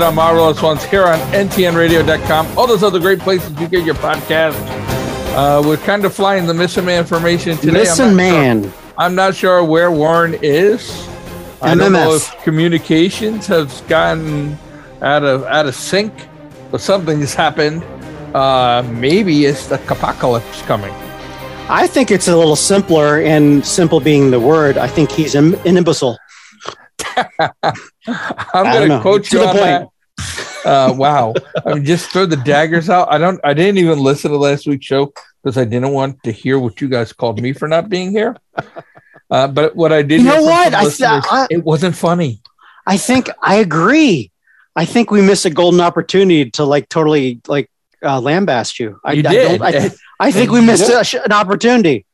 Chuda Marvelous Ones here on ntnradio.com. All those other great places you get your podcast. Uh, we're kind of flying the missing man formation today. Listen, I'm not man. Sure, I'm not sure where Warren is. I don't know if communications has gotten out of out of sync, but something has happened. Uh, maybe it's the apocalypse coming. I think it's a little simpler, and simple being the word. I think he's an imbecile. I'm going to quote you on that. Uh, wow! I mean, just throw the daggers out. I don't. I didn't even listen to last week's show because I didn't want to hear what you guys called me for not being here. Uh, but what I did, You know what? I- I- it wasn't funny. I think I agree. I think we missed a golden opportunity to like totally like uh, lambast you. I, You I did. don't- I, I think we missed a, an opportunity.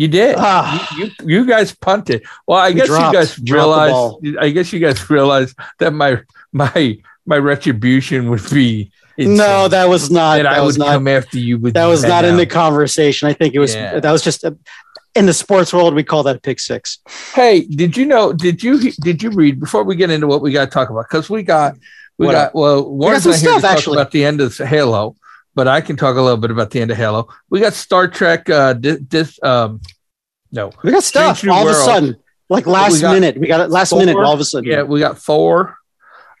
You did. Ah. you, you you guys punted. Well, I We guess dropped- you guys realized. I guess you guys realized that my my my retribution would be. insane. No, that was not. that That, I was would not. come after you with That was not in the conversation. I think it was. Yeah. That was just a, in the sports world. We call that a pick six. Hey, did you know? Did you did you read before we get into what we got to talk about? Because we got we What got well, Warren's some not here stuff, actually. about the end of Halo, but I can talk a little bit about the end of Halo. We got Star Trek. Uh, this, this um, no, We got stuff all of a sudden, like last We minute. We got it last Thor. minute. All of a sudden, yeah, we got Thor.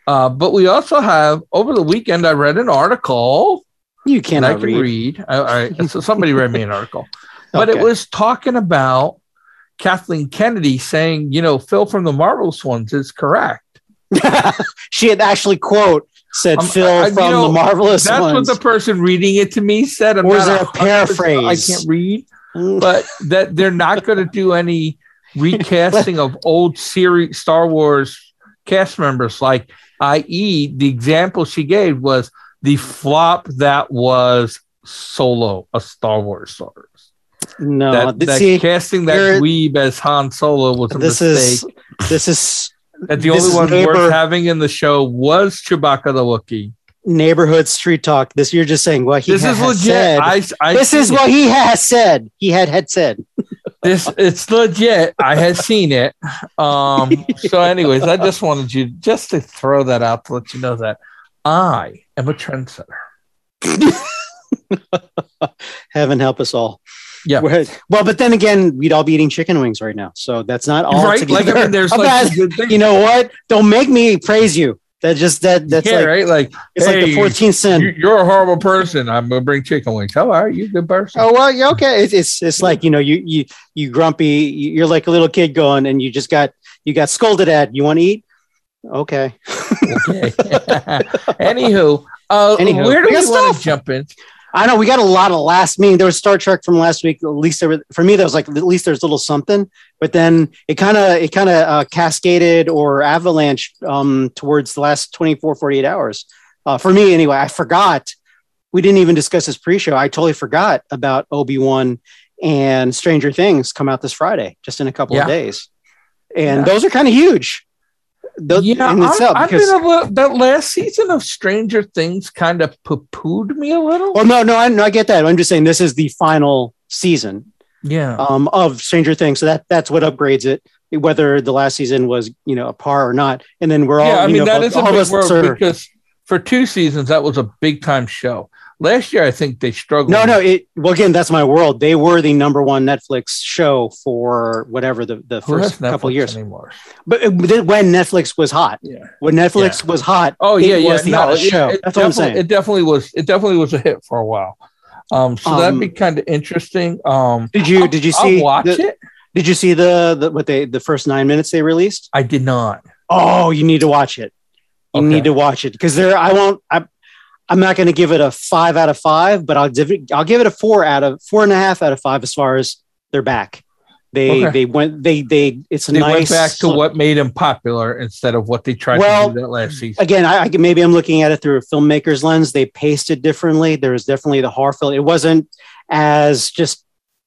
Uh, but we also have over the weekend. I read an article. you and I can read. read. All right, so somebody read me an article, but it was talking about Kathleen Kennedy saying, you know, Phil from the Marvelous ones is correct. she had actually quote said Um, Phil I- from know, the marvelous That's ones. what the person reading it to me said. I'm Or is there a paraphrase? I can't read, but that they're not going to do any recasting of old series Star Wars cast members. Like, i.e., the example she gave was the flop that was Solo, a Star Wars Star Wars. no, that, that see, casting that weeb as Han Solo was a this mistake. is this is that the only one neighbor- worth having in the show was Chewbacca the Wookiee. neighborhood street talk. This you're just saying what he This ha- is has legit. said. I, I this is what it. he has said. He had had said. this it's legit. I had seen it. Um. So, anyways, I just wanted you just to throw that out to let you know that I am a trendsetter. Heaven help us all. Yeah. Well, but then again, we'd all be eating chicken wings right now. So that's not all right? Like I mean, there's like bad- some good things. you know what? Don't make me praise you. That just that that's yeah, like right. Like it's like the 14th sin. you- You're a horrible person. I'm gonna bring chicken wings. Oh, all right, you a good person. Oh well, yeah, okay. It's, it's it's like you know you you you grumpy. You're like a little kid going, and you just got you got scolded at. You want to eat? Okay. Okay. Anywho, uh, Anywho, where do we want to jump in? I know we got a lot of last meeting. There was Star Trek from last week. At least there was, for me, there was like at least there's a little something. But then it kind of it kind of uh, cascaded or avalanche um, towards the last 24, 48 hours. Uh, for me, anyway, I forgot. We didn't even discuss this pre-show. I totally forgot about Obi Wan and Stranger Things come out this Friday, just in a couple Yeah. of days, and Yeah. those are kind of huge. Those, Yeah, in itself, I, I've because- been a little, that last season of Stranger Things kind of poo-pooed me a little. well, no, no, I, no, I get that. I'm just saying this is the final season. yeah, um, of Stranger Things. So that that's what upgrades it, whether the last season was you know a par or not. And then we're all yeah. I you mean, know, that all- is a all big us are- because for two seasons that was a big time show. Last year, I think they struggled. no, no. It well again, that's my world. They were the number one Netflix show for whatever the, the first couple Netflix years. anymore. But it- when Netflix was hot, Yeah. when Netflix was hot, Oh it yeah, yeah. was the no, hottest it- show. It, That's what I'm definitely- saying. It definitely was. It definitely was a hit for a while. Um, so that'd be Um, kind of interesting. Um, Did you I'll- did you I'll see watch the- it? Did you see the, the what they the first nine minutes they released? I did not. Oh, you need to watch it. You Okay. need to watch it because there. I won't. I, I'm not going to give it a five out of five, but I'll give it. I'll give it a four out of four and a half out of five as far as they're back. They Okay. they went. They they. It's a They nice. went back to what made them popular instead of what they tried Well, to do that last season. Again, I, I maybe I'm looking at it through a filmmaker's lens. They paced it differently. There was definitely the horror film. It wasn't as just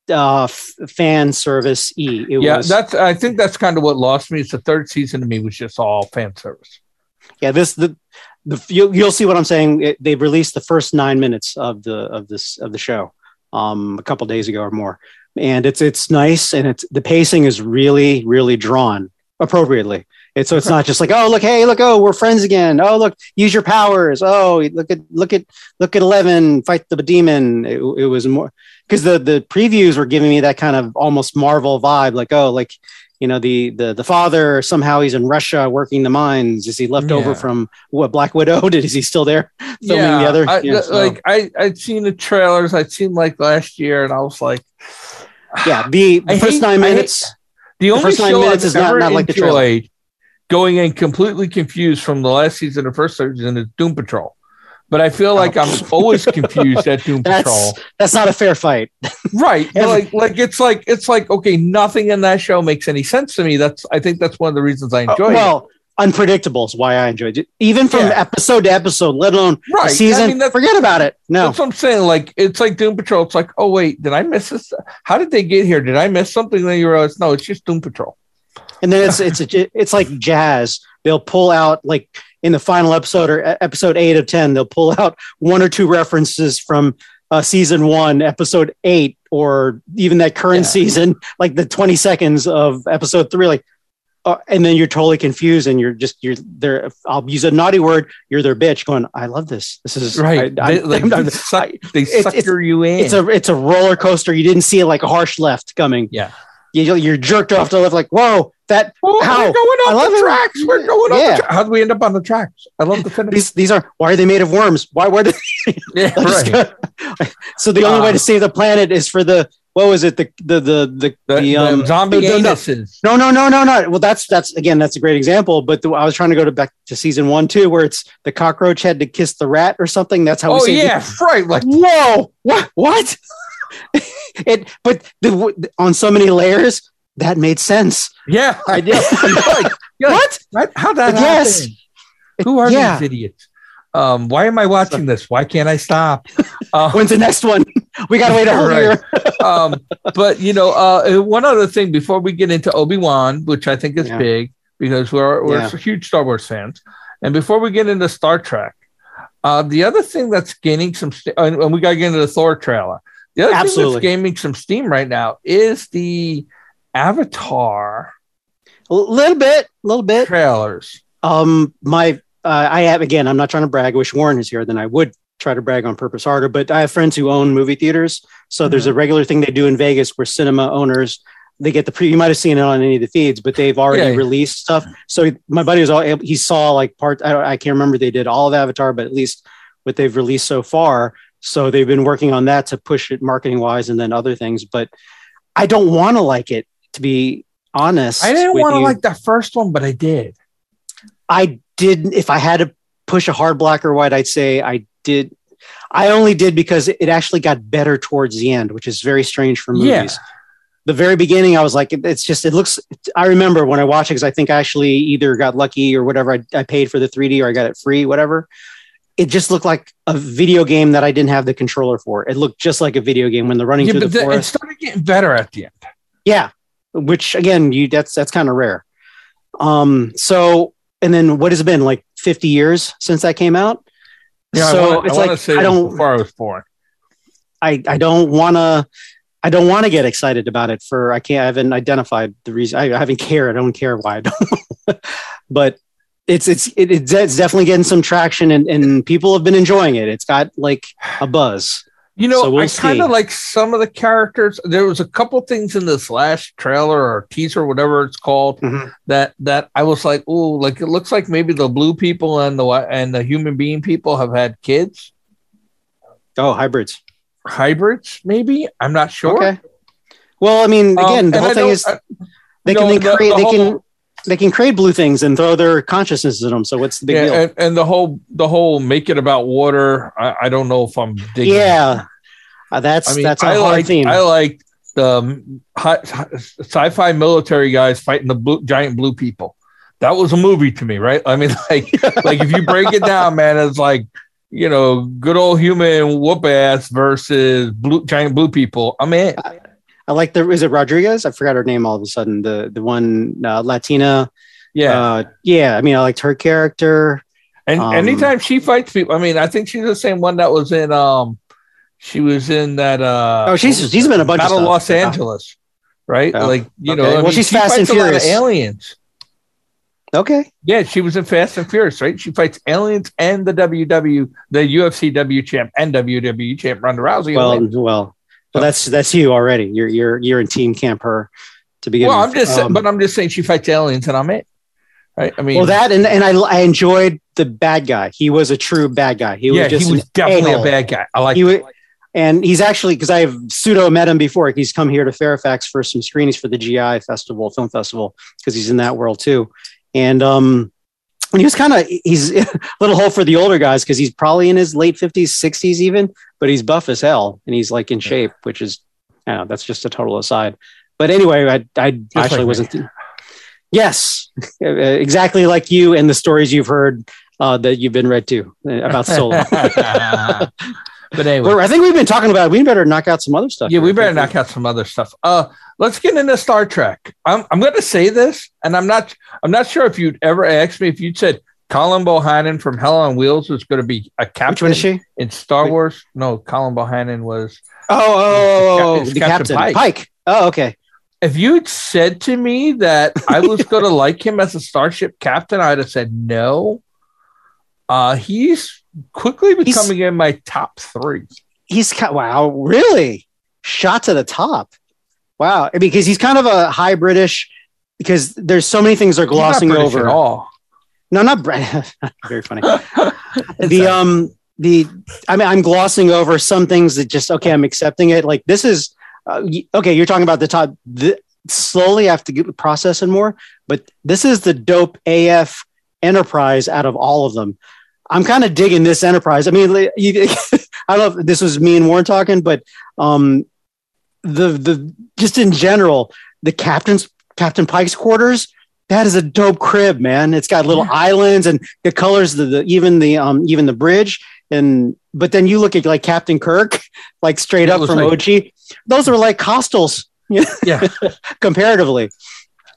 uh f- fan service e. It yeah, was that's. I think that's kind of what lost me. It's the third season to me was just all fan service. yeah this the the you'll, you'll see what i'm saying it, they've released the first nine minutes of the of this of the show um a couple days ago or more and it's it's nice and it's the pacing is really really drawn appropriately It's so it's not just like, oh look, hey, look, oh, we're friends again. Oh look, use your powers. Oh, look at look at look at Eleven fight the demon. It, it was more because the the previews were giving me that kind of almost Marvel vibe, like oh, like you know the the the father somehow he's in Russia working the mines. Is he left over from what Black Widow? Did is he still there filming the other? I, Yeah, so- like I, I'd seen the trailers. I'd seen like last year, and I was like, yeah, the, the first hate- nine I hate- minutes. the only first nine minutes I've is not- not like the trailer. going in completely confused from the last season to first season is Doom Patrol. But I feel like I'm always confused at Doom. That's Patrol. that's not a fair fight. Right. Every- like like it's like it's like okay, nothing in that show makes any sense to me. That's I think that's one of the reasons I enjoy it. Uh, well, unpredictable is why I enjoyed it. Even from Yeah. episode to episode, let alone Right. a season. I mean, forget about it. No, That's what I'm saying. Like it's like Doom Patrol. It's like, oh wait, did I miss this? How did they get here? Did I miss something? Then you realize, no, it's just Doom Patrol. and then it's it's a, it's like jazz. They'll pull out like in the final episode or episode eight of ten. They'll pull out one or two references from uh, season one, episode eight, or even that current Yeah. season, like the twenty seconds of episode three. Like, uh, and then you're totally confused, and you're just you're there. I'll use a naughty word. You're their bitch. Going, I love this. This is Right. I, they, I, like, I'm- they, suck, they sucker you in. it's a it's a roller coaster. You didn't see it like a harsh left coming. Yeah. You, you're jerked off to the left, like whoa, that Oh, how? we're going I love the it. tracks. We're going up Yeah. the tracks. How do we end up on the tracks? I love the finish. these these are why are they made of worms? Why were they? yeah, right. so the only Uh, way to save the planet is for the what was it the the the the, The, the, um the zombie the- the- no, anuses. no no no no no well that's that's again that's a great example but the, I was trying to go to back to season one too where it's the cockroach had to kiss the rat or something that's how we Oh saved yeah, right. Like whoa what what it but the, on so many layers that made sense yeah, I did. what what? How that Yes. happen? Who are Yeah. these idiots? Um, why am I watching this? Why can't I stop? Uh, when's the next one we gotta wait a whole year um, but you know, uh, one other thing before we get into Obi Wan, which I think is Yeah. big because we're we're Yeah. huge Star Wars fans, and before we get into Star Trek, uh, the other thing that's gaining some, st- and and we got to get into the Thor trailer. The other thing Absolutely. that's gaining some steam right now is the Avatar a little bit a little bit trailers. Um, my uh, I have again. I'm not trying to brag. I wish Warren is here. Then I would try to brag on purpose harder. But I have friends who own movie theaters, so there's a regular thing they do in Vegas where cinema owners they get the pre. You might have seen it on any of the feeds, but they've already Yeah. released stuff. So my buddy was all he saw like part. I, don't- I can't remember they did all of Avatar, but at least what they've released so far. So they've been working on that to push it marketing wise, and then other things. But I don't want to like it to be honest. I didn't want to like the first one, but I did. I did. If I had to push a hard black or white, I'd say I did. I only did because it actually got better towards the end, which is very strange for movies. Yeah. The very beginning, I was like, it's just, it looks. I remember when I watched it because I think I actually either got lucky or whatever. I, I paid for the 3D or I got it free, whatever. It just looked like a video game that I didn't have the controller for. It looked just like a video game when they're running Yeah, through the the, it started getting better at the end. Yeah, which again, you that's that's kind of rare. Um, so and then what has it been like 50 years since that came out? Yeah, so I wanna, it's I like say I don't before I was born. I I don't want to I don't want to get excited about it for I can't I haven't identified the reason I, I haven't cared I don't care why I don't but it's it's it, it's definitely getting some traction and, and people have been enjoying it it's got like a buzz You know, So we'll I kind of like some of the characters. There was a couple things in this last trailer or teaser, whatever it's called, Mhm. that that I was like, oh, like it looks like maybe the blue people and the and the human being people have had kids, oh hybrids hybrids, maybe. I'm not sure. okay well I mean Um, again the whole thing is I- they you can know, they the- create the they whole- can they can create blue things and throw their consciousnesses in them so what's the big yeah, deal and, and the whole the whole make it about water. I, I don't know if I'm digging. yeah Uh, that's I mean, that's a I hard like theme I like the um, sci-fi military guys fighting the blue, giant blue people. That was a movie to me, right? I mean, like, like if you break it down, man, it's like you know, good old human whoop ass versus blue giant blue people. I'm in. I like the is it Rodriguez? I forgot her name all of a sudden. The the one uh, Latina. Yeah, Uh, yeah. I mean, I liked her character. and um, anytime she fights people, I mean, I think she's the same one that was in. um She was in that. uh Oh, she's- she's been a bunch of Battle of stuff. Los. Angeles, right? Oh, Like you know. I Well, mean, she's she Fast and fights a lot of Furious. aliens. Okay. Yeah, she was in Fast and Furious, right? She fights aliens and the WW, the UFC W champ and WWE champ Ronda Rousey. Well, well, well, that's that's you already. You're you're you're in team camp her to begin. well, with. I'm just, Um, but I'm just saying she fights aliens and I'm it, right? I mean, well that and and I I enjoyed the bad guy. He was a true bad guy. He yeah, was just he was definitely a-hole. a bad guy. I like. He wa- and he's actually because I've pseudo met him before. He's come here to Fairfax for some screenings for the GI festival, film festival, because he's in that world too. And um, and he was kind of he's a little hole for the older guys because he's probably in his late fifties, sixties even, but he's buff as hell and he's like in shape, which is I don't know, that's just a total aside. But anyway, I I actually like wasn't. Yes, uh, exactly like you and the stories you've heard uh, that you've been read to uh, about Solo. but anyway, Well, I think we've been talking about. It. We better knock out some other stuff. yeah, here. we better knock out some other stuff. Uh, let's get into Star Trek. I'm I'm going to say this, and I'm not I'm not sure if you'd ever asked me if you'd said Cullen Bohannon from Hell on Wheels was going to be a Which captain one is she? in Star Wait. Wars. No, Cullen Bohannon was. Oh, oh, oh, It's the Captain captain, Pike. Pike. Oh, okay. If you'd said to me that I was going to like him as a starship captain, I'd have said no. Uh, he's quickly He's- becoming in my top three. He's wow, really shot to the top. Wow, because he's kind of a high British. Because there's so many things they're He's glossing over. at all. No, not very funny. the um the I mean I'm glossing over some things that just okay I'm accepting it. Like this is uh, okay. You're talking about the top. The, slowly I have to get processing more, but this is the dope AF enterprise out of all of them. I'm kind of digging this enterprise. I mean, you, I don't know if this was me and Warren talking, but um, the the just in general, the captain's Captain Pike's quarters. That is a dope crib, man. It's got little islands and the colors, the, the even the um even the bridge. And but then you look at like Captain Kirk, like straight It up from like- OG. Those are like costals Yeah, comparatively.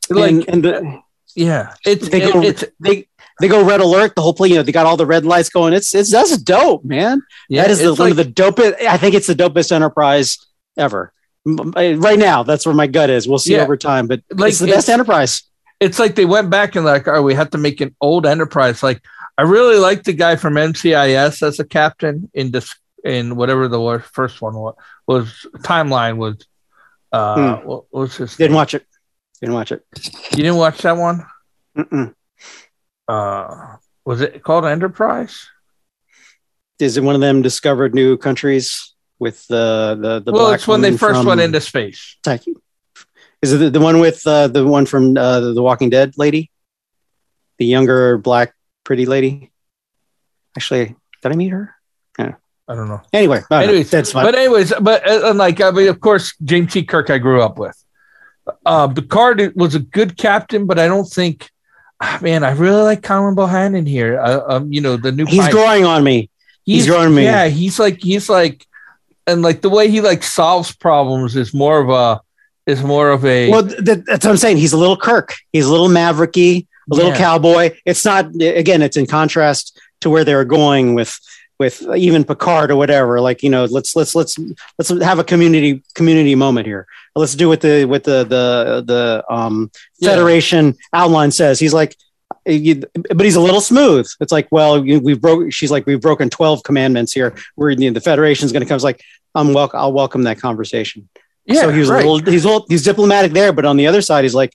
like and, and the, yeah, it's They it- go- it's they they go red alert the whole play. You know, they got all the red lights going. It's it's that's dope, man. yeah, that is the, it's one of the dopest. I think it's the dopest enterprise ever. M- Right now, that's where my gut is. We'll see Yeah. over time, but Like, it's the best it's- enterprise. it's like they went back and like, oh, we have to make an old enterprise. Like, I really like the guy from NCIS as a captain in this in whatever the first one was. Was timeline was uh what was his? Didn't name? watch it. Didn't watch it. You didn't watch that one? Mm-mm. Uh, was it called Enterprise? Is it one of them discovered new countries with the the the well, black it's when they first went into space. Thank you. Is it the, the one with uh, the one from uh, the Walking Dead lady, the younger black pretty lady? Actually, did I meet her? I don't know. Anyway, know. Anyways, that's fine. But anyways, but uh, and like I mean, of course, James T. Kirk I grew up with. Uh, Picard was a good captain, but I don't think. Ah, Man, I really like Cullen Bohannon here. Uh, um, you know the new. He's Pike. growing on me. he's growing on me. Yeah, he's like he's like, and like the way he like solves problems is more of a is more of a Well, th- th- that's what I'm saying. He's a little Kirk. He's a little Mavericky, a little Yeah. cowboy. It's not again. It's in contrast to where they're going with with even Picard or whatever. Like you know, let's let's let's let's have a community community moment here. Let's do what the what the the the um, Yeah. Federation outline says. He's like. you- but he's a little smooth. It's like, well, you- we've broke. She's like, we've broken twelve commandments here. We're you know, the Federation's going to come. It's like, I'm welcome. I'll welcome that conversation yeah. so he was right. a little he's a little, he's diplomatic there, but on the other side, he's like,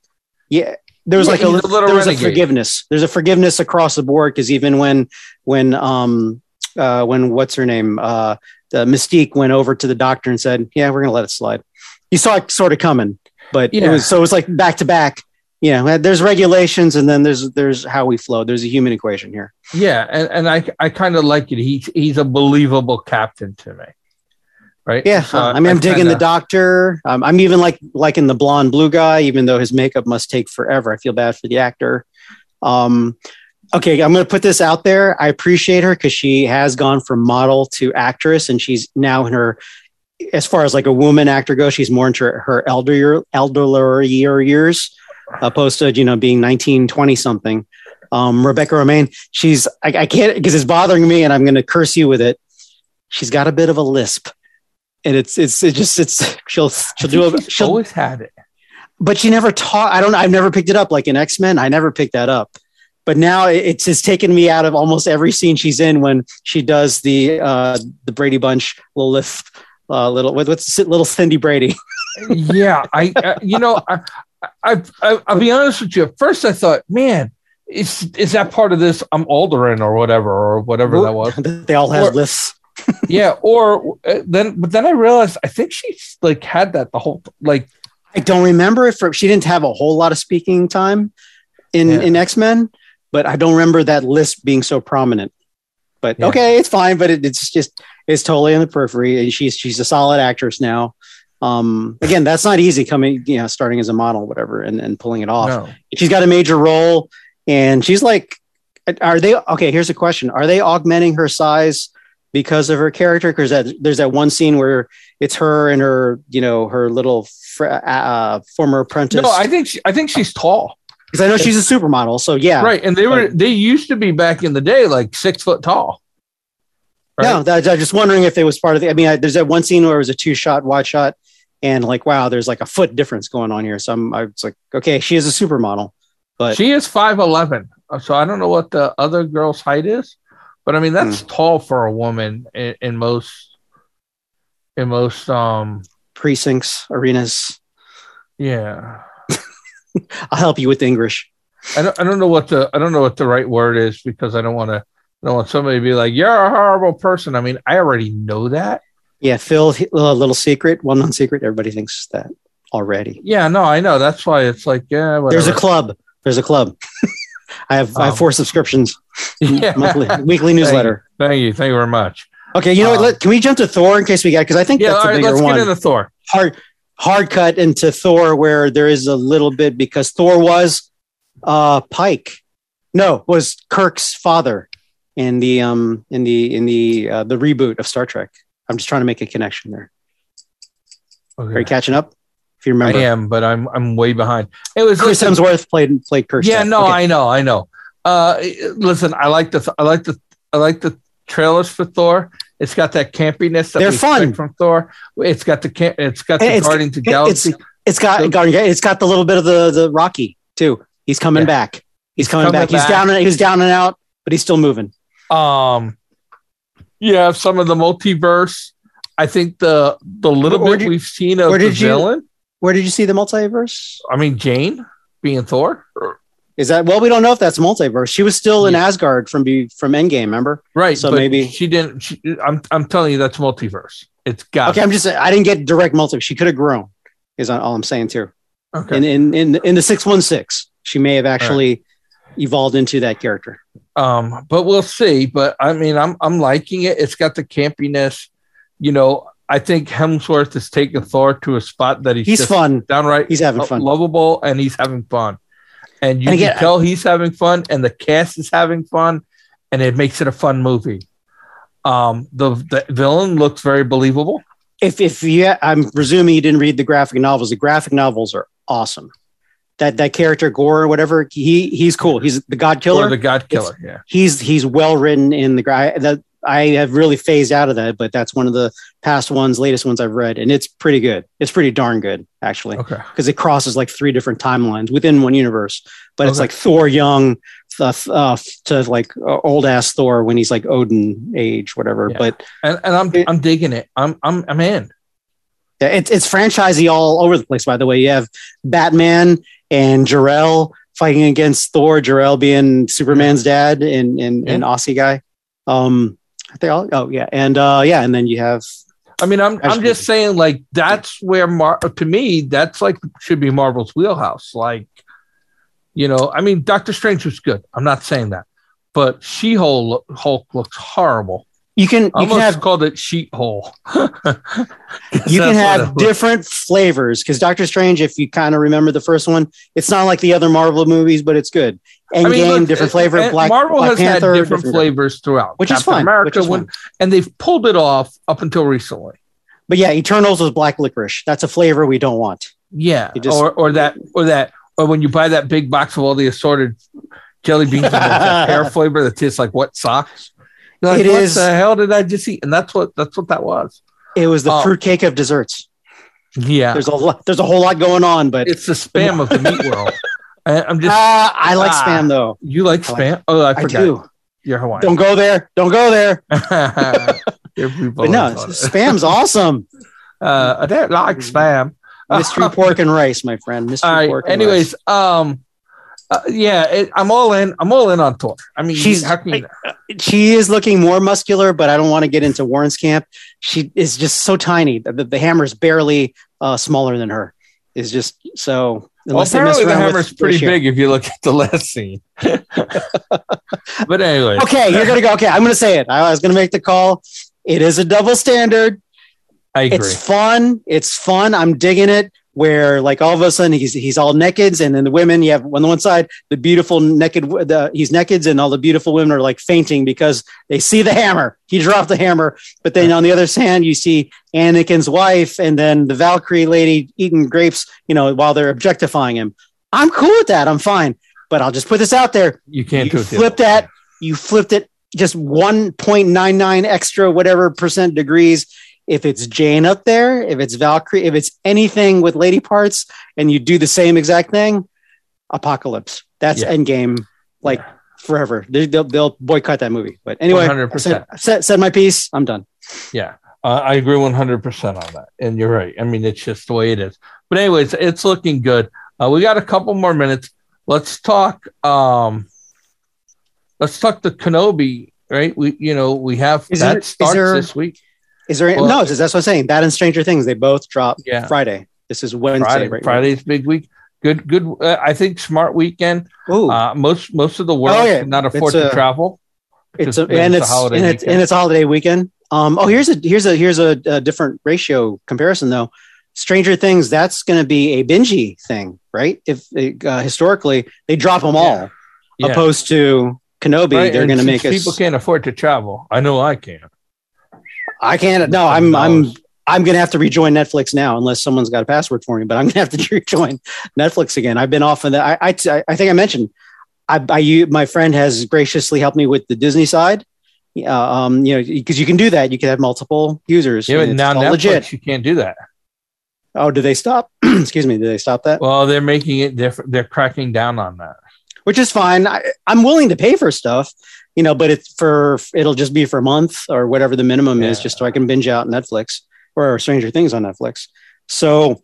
yeah, there was Yeah, like a, a little little there was a forgiveness. There's a forgiveness across the board because even when when um uh when what's her name uh the Mystique went over to the doctor and said, yeah, we're gonna let it slide. You saw it sort of coming, but it was so it was like back to back. You know, there's regulations and then there's there's how we flow. There's a human equation here. Yeah, and, and I I kind of like it. He's he's a believable captain to me, right? Yeah, So I mean, I'm digging kinda- the doctor. Um, I'm even like liking the blonde blue guy, even though his makeup must take forever. I feel bad for the actor. Um, okay, I'm going to put this out there. I appreciate her because she has gone from model to actress, and she's now in her, as far as like a woman actor goes, she's more into her elder year, elder years, opposed to you know being 19, 20 something. Um, Rebecca Romijn, she's I, I can't because it's bothering me, and I'm going to curse you with it. She's got a bit of a lisp and it's it's it just it's she'll she'll do a he's she'll always had it. but she never taught i don't i've never picked it up like in x-men i never picked that up but now it- it's just taken me out of almost every scene she's in when she does the uh, the Brady Bunch little lift, uh, little what's little Cindy Brady. yeah, I, uh, you know, I, I, I, I'll be honest with you. At first, I thought, man, is is that part of this? I'm Alderin or whatever, or whatever that was. they all have Or- lifts. yeah, or uh, then, but then I realized I think she like had that the whole like. I don't remember if she didn't have a whole lot of speaking time in Yeah. in X Men, but I don't remember that list being so prominent. But Yeah. okay, it's fine. But it, it's just it's totally in the periphery, and she's she's a solid actress now. Um, again, that's not easy coming, you know, starting as a model, whatever, and, and pulling it off. No. She's got a major role, and she's like, are they okay? Here's a question: Are they augmenting her size because of her character? Because that there's that one scene where it's her and her, you know, her little fr- uh, former apprentice. No, I think she, I think she's tall, because I know she's a supermodel. So yeah, right? And they were they used to be back in the day like six foot tall. Right? No, that, I'm just wondering if it was part of the. I mean, I, there's that one scene where it was a two shot, wide shot, and like, wow, there's like a foot difference going on here. So I'm, I was like, okay, she is a supermodel, but she is five eleven, so I don't know what the other girl's height is, but I mean Hmm. that's tall for a woman in, in most in most um precincts, arenas. yeah. I'll help you with English. I don't I don't know what the I don't know what the right word is because I don't want to I don't want somebody to be like you're a horrible person. I mean I already know that. Yeah, Phil, a little secret, well known secret. Everybody thinks that already. Yeah, no, I know. That's why it's like yeah. Whatever. There's a club. There's a club. I have I have Um, four subscriptions, yeah. monthly, weekly newsletter. Thank you. Thank you very much. Okay, you know what? Um, Let, can we jump to Thor in case we got? Because I think Yeah, that's all a right, bigger let's one. get into Thor. hard hard cut into Thor where there is a little bit because Thor was uh Pike. No, was Kirk's father in the um in the in the uh, the reboot of Star Trek. I'm just trying to make a connection there. Okay. Are you catching up? If you remember, I am, but I'm I'm way behind. It was Chris listen, Hemsworth played played Kirk. Yeah, no, Okay. I know, I know. Uh, listen, I like the I like the I like the trailers for Thor. It's got that campiness that They're we fun. from Thor. It's got the camp. It's got the It's- Guardians of the it- Galaxy. It's got So- it's got the little bit of the the Rocky too. He's coming Yeah. back. He's, He's coming, coming back. He's down and he's down and out, but he's still moving. Um, you have some of the multiverse. I think the the little Where bit you- we've seen of where the you- villain. Where did you see the multiverse? I mean, Jane being Thor, Is that well? We don't know if that's multiverse. She was still in Yeah. Asgard from be from Endgame. Remember? right? So but maybe- she didn't. She, I'm I'm telling you, that's multiverse. It's got Okay, I'm just. I didn't get direct multiverse. She could have grown. Is all I'm saying too. okay. In in in in the six one six, she may have actually evolved into that character. Um, but we'll see. But I mean, I'm I'm liking it. It's got the campiness. You know, I think Hemsworth is taking Thor to a spot that he's, He's just fun. downright He's having fun. lovable, and he's having fun. And you And again, can tell he's having fun, and the cast is having fun, and it makes it a fun movie. Um, the the villain looks very believable. If if you, I'm presuming you didn't read the graphic novels. The graphic novels are awesome. That that character Gorr or whatever, he he's cool. He's the God Killer. Or the God Killer, yeah. he's he's well written in the guy that I have really phased out of that, but that's one of the past ones, latest ones I've read, and it's pretty good. It's pretty darn good actually Okay. because it crosses like three different timelines within one universe. But it's like Thor young uh, uh, to like uh, old ass Thor when he's like Odin age, whatever. Yeah. But And and I'm It- I'm digging it. I'm I'm I'm in. yeah, it's it's franchisey all over the place. By the way, you have Batman and Jor-El fighting against Thor. Jor-El being Superman's dad and and, and Aussie guy. Um, I think all, oh yeah, and uh, yeah, and then you have I mean, I'm I'm just saying, like that's where Mar to me, that's like should be Marvel's wheelhouse. Like, you know, I mean, Doctor Strange was good. I'm not saying that, but She Hulk Hulk looks horrible. you can you almost can have called it Sheet Hole. you can have different flavors because Doctor Strange, if you kind of remember the first one, it's not like the other Marvel movies, but it's good. Endgame, different uh, flavor. Uh, black Marvel Black has Panther, had different flavors throughout, Which is Captain fine, America, is fine. and they've pulled it off up until recently. But yeah, Eternals was black licorice. That's a flavor we don't want. Yeah, just- or or that or that or when you buy that big box of all the assorted jelly beans and that pear flavor that tastes like wet socks. You're like, It what is- the hell did I just eat? And that's what that's what that was. It was the Oh. fruitcake of desserts. Yeah, There's a lot, there's a whole lot going on, but it's the spam of the meat world. I, I'm just. Uh, I like Ah. spam though. you like I like- spam? oh, I forgot. I do. You're Hawaiian. Don't go there. Don't go there. But no, spam's awesome. Uh, I don't like spam. Mystery pork and rice, my friend. Mystery right. pork. and Anyways, um, uh, yeah, it, I'm all in. I'm all in on Thor. I mean, She's- how can you? rice. she is looking more muscular, but I don't want to get into Warren's camp. She is just so tiny. The, the, the hammer's barely uh, smaller than her. Is just so. Unless mess apparently the hammer's pretty ratio. big if you look at the last scene. but anyway, Okay, you're gonna go. Okay, I'm gonna say it. I was gonna make the call. It is a double standard. I agree. It's fun. It's fun. I'm digging it. Where like all of a sudden he's he's all naked, and then the women you have on the one side the beautiful naked the he's naked, and all the beautiful women are like fainting because they see the hammer. He dropped the hammer, but then on the other hand you see Anakin's wife, and then the Valkyrie lady eating grapes. You know while they're objectifying him. I'm cool with that. I'm fine. But I'll just put this out there you can't you do it. the flipped other way. that you flipped it just 1.99 extra whatever percent degrees if it's jane up there if it's valkyrie if it's anything with lady parts and you do the same exact thing apocalypse that's Yeah. endgame like Yeah. forever they, they'll, they'll boycott that movie but anyway 100%. said, said, said my piece i'm done Yeah, uh, I agree 100% on that. And you're right. I mean, it's just the way it is. But, anyways, it's looking good. Uh, we got a couple more minutes. Let's talk. Um, let's talk the Kenobi, right? We, you know, we have Is that there- starts there- this week. Is there Well- no that's what i'm saying that and stranger things they both drop Yeah. friday this is wednesday Friday, right Friday's big week. Good, good. Uh, I think smart weekend. Ooh, Uh, most most of the world Oh, yeah. cannot afford It's to a- travel. it's a, and it's a it's holiday and it's weekend. and it's holiday weekend. Um, oh, here's a here's a here's a, a different ratio comparison though. Stranger Things, that's going to be a bingey thing, right? If uh, historically they drop them all, Yeah. opposed to Kenobi, Right, they're going to make people us. can't afford to travel. I know I can. I can't. No, I'm I'm I'm going to have to rejoin Netflix now, unless someone's got a password for me. But I'm going to have to rejoin Netflix again. I've been off of that. I I, I think I mentioned. I, I u- my friend has graciously helped me with the Disney side. Yeah, um, you know, because you can do that. You can have multiple users. Yeah, but now Netflix, legit. you can't do that. Oh, did they stop? Excuse me. Did they stop that? Well, they're making it different. They're cracking down on that. Which is fine. I, I'm willing to pay for stuff, you know, but it's for it'll just be for a month or whatever the minimum is, just so I can binge out Netflix or Stranger Things on Netflix. So,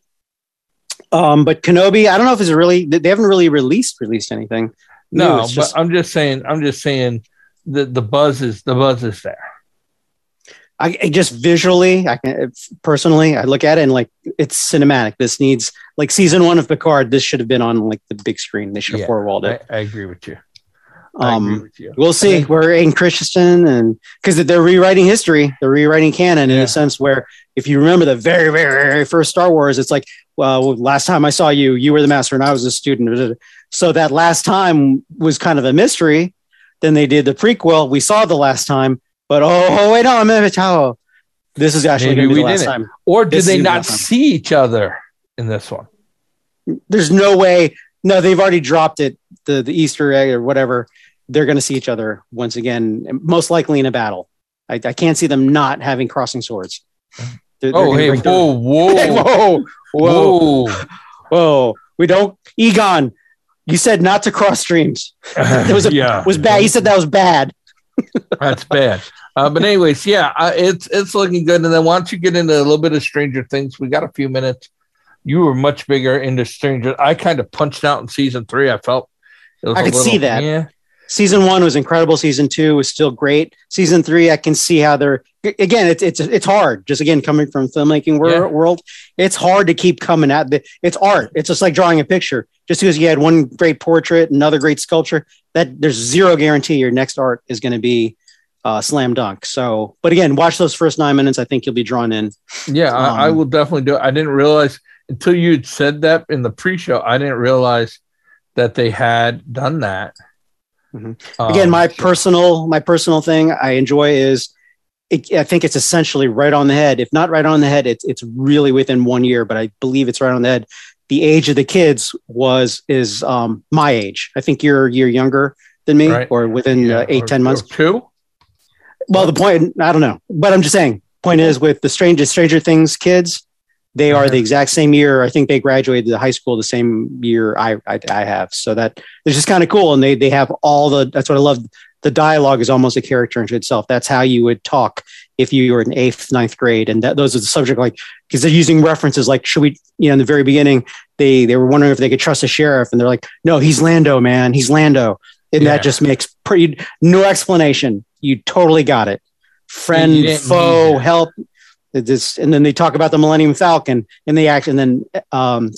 um, but Kenobi, I don't know if it's really they haven't really released released anything. No, it's but I'm just saying. I'm just saying the the buzz is the buzz is there. I, I just visually, I can personally, I look at it and like it's cinematic. This needs like season one of Picard. This should have been on like the big screen. They should have Yeah, four-walled I, it. I agree with you. Um, we'll see. We're in Christensen, and because they're rewriting history, they're rewriting canon in Yeah. a sense where if you remember the very, very, very first Star Wars, it's like, well, last time I saw you, you were the master and I was a student. So that last time was kind of a mystery. Then they did the prequel. We saw the last time, but oh, wait, no, I'm in Tower. This is actually Maybe going to be we the last time. Or did this they not awesome. see each other in this one? There's no way. No, they've already dropped it. The the Easter egg or whatever. They're going to see each other once again, most likely in a battle. I, I can't see them not having crossing swords. They're- they're Oh, hey, whoa, whoa, Hey, whoa, whoa, whoa! whoa! We don't, Egon. You said not to cross streams. It was a- yeah, Was bad. You said that was bad. That's bad. Uh, but anyways, yeah, uh, it's it's looking good. And then once you get into a little bit of Stranger Things, we got a few minutes. You were much bigger into Stranger. I kind of punched out in season three. I felt it was I could see that. Yeah, Season one was incredible. Season two was still great. Season three, I can see how they're again. It's it's it's hard. Just again, coming from filmmaking wor- Yeah. world, it's hard to keep coming at the. It's art. It's just like drawing a picture. Just because you had one great portrait, another great sculpture, that there's zero guarantee your next art is going to be uh, slam dunk. So, but again, watch those first nine minutes. I think you'll be drawn in. yeah, I, I Um, will definitely do it. I didn't realize until you said that in the pre-show. I didn't realize that they had done that. Mhm. Um, again my personal my personal thing i enjoy is it, i think it's essentially right on the head if not right on the head it's it's really within one year but i believe it's right on the head the age of the kids was is um my age i think you're a year younger than me Right. or within yeah, uh, eight or- ten months two. well the point i don't know but i'm just saying point is with the stranger stranger things kids They are Uh-huh. the exact same year. I think they graduated the high school the same year I I, I have. So that it's just kind of cool, and they they have all the. That's what I love. The dialogue is almost a character into itself. That's how you would talk if you were in eighth, ninth grade, and that those are the subject like because they're using references like should we you know in the very beginning they they were wondering if they could trust the sheriff, and they're like no he's Lando man he's Lando, and Yeah. that just makes pretty no explanation. You totally got it. Friend, foe, help. This and then they talk about the Millennium Falcon, and they act, and then um,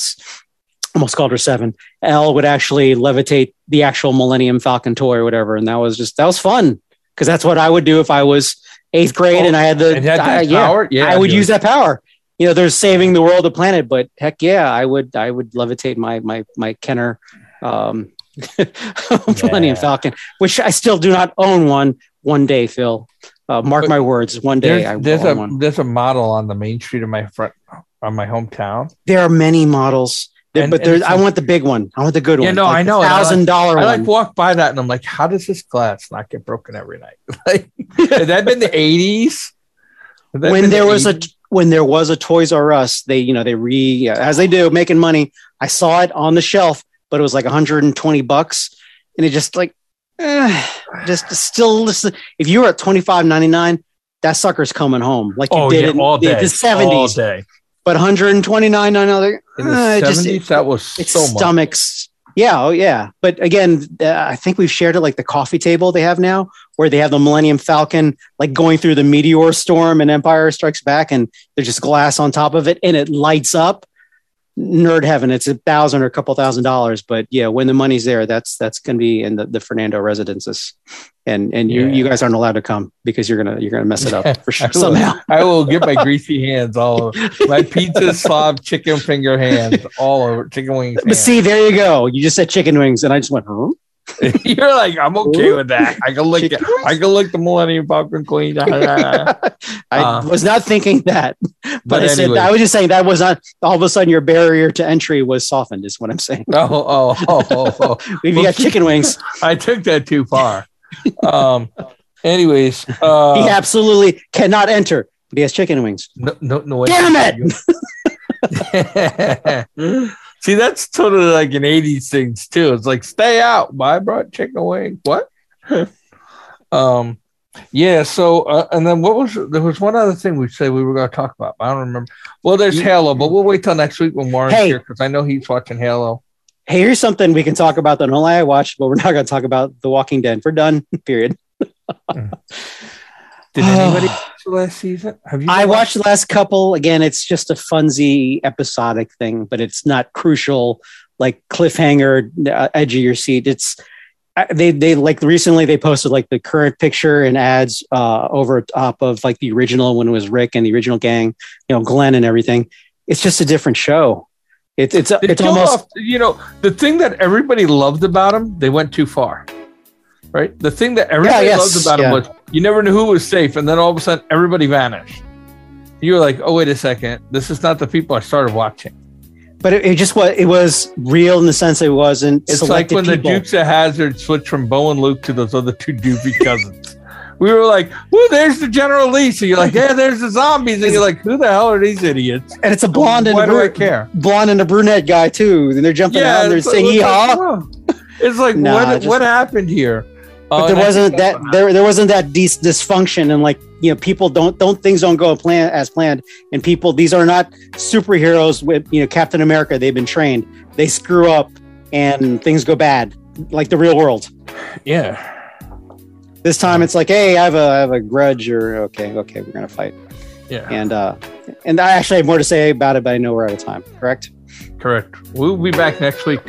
almost called her seven. El would actually levitate the actual Millennium Falcon toy or whatever, and that was just that was fun because that's what I would do if I was eighth grade and I had the had I- yeah, power? Yeah, I would dude. use that power. You know, there's saving the world, the planet, but heck yeah, I would I would levitate my my my Kenner um, Millennium Yeah. Falcon, which I still do not own one. One day, Phil, uh, mark But my words. One day, I There's, will there's a one. there's a model on the main street of my front on my hometown. There are many models, there- And- but and there, it's I want the big one. I want the good Yeah, one. no, I know, and I like- Thousand dollar I like walk by that and I'm like, how does this glass not get broken every night? like, had that been the 80s? When there the was a when there was a Toys R Us, they you know they re as they do making money. I saw it on the shelf, but it was like 120 bucks, and it just like just still listen. If you were at 25.99, that sucker's coming home like you oh did yeah, in all the, day, the all 70s. day. But 129 another In the uh, 70s, just- that was it's so much. stomachs. Yeah, oh yeah. But again, uh, I think we've shared it like the coffee table they have now, where they have the Millennium Falcon like going through the meteor storm and Empire Strikes Back, and there's just glass on top of it, and it lights up. Nerd heaven. It's a thousand or a couple thousand dollars, but yeah, when the money's there, that's that's gonna be in the, the Fernando residences, and and you Yeah. you guys aren't allowed to come because you're gonna you're gonna mess it up for I sure will. somehow. I will get my greasy hands all over my pizza slob chicken finger hands all over chicken wings. But hands. see, there you go. You just said chicken wings, and I just went, huh? You're like, I'm okay with that. I can lick it. I can lick the Millennium Falcon Queen. I Uh, was not thinking that, but, but I said anyway. I was just saying that was not all of a sudden your barrier to entry was softened. Is what I'm saying. Oh, oh, oh, oh, oh. If you got chicken wings, I took that too far. Um. Anyways, uh, he absolutely cannot enter. But he has chicken wings. no, no, no. Damn it! See, that's totally like an '80s things too. It's like, stay out. I brought chicken wings? What? um. Yeah. So, uh, and then what was there was one other thing we said we were going to talk about. but I don't remember. Well, there's You- Halo, but we'll wait till next week when Warren's Hey. here because I know he's watching Halo. Hey, here's something we can talk about that only I watched, but we're not going to talk about The Walking Dead. We're done. Period. Did anybody watch the last season? Have you? I watched? the last couple. Again, it's just a funsy episodic thing, but it's not crucial, like cliffhanger, uh, edge of your seat. It's uh, they they like recently they posted like the current picture and ads uh, over top of like the original when it was Rick and the original gang, you know, Glenn and everything. It's just a different show. It's it's They it's almost off, you know, the thing that everybody loved about him, they went too far. Right? The thing that everybody yes, loved about him yeah. was you never knew who was safe, and then all of a sudden everybody vanished. You were like, oh, wait a second. This is not the people I started watching. but it, it just was it was real in the sense it wasn't. It's like when people. the Dukes of Hazzard switched from Bo and Luke to those other two doofy cousins. We were like, "Whoa, there's the General Lee." So you're like, "Yeah, there's the zombies," and you're like, "Who the hell are these idiots?" and it's a blonde and Why a do I brunette, care? blonde and a brunette guy too. And they're jumping out and they're saying yeehaw. It's like what just- what happened here? But Uh, there wasn't that there there wasn't that dis- dysfunction and like you know people don't don't things don't go plan as planned and people these are not superheroes with you know Captain America they've been trained they screw up and things go bad like the real world yeah. this time it's like hey I have a I have a grudge or okay okay we're gonna fight Yeah, and uh and I actually have more to say about it but I know we're out of time correct correct. We'll be back next week.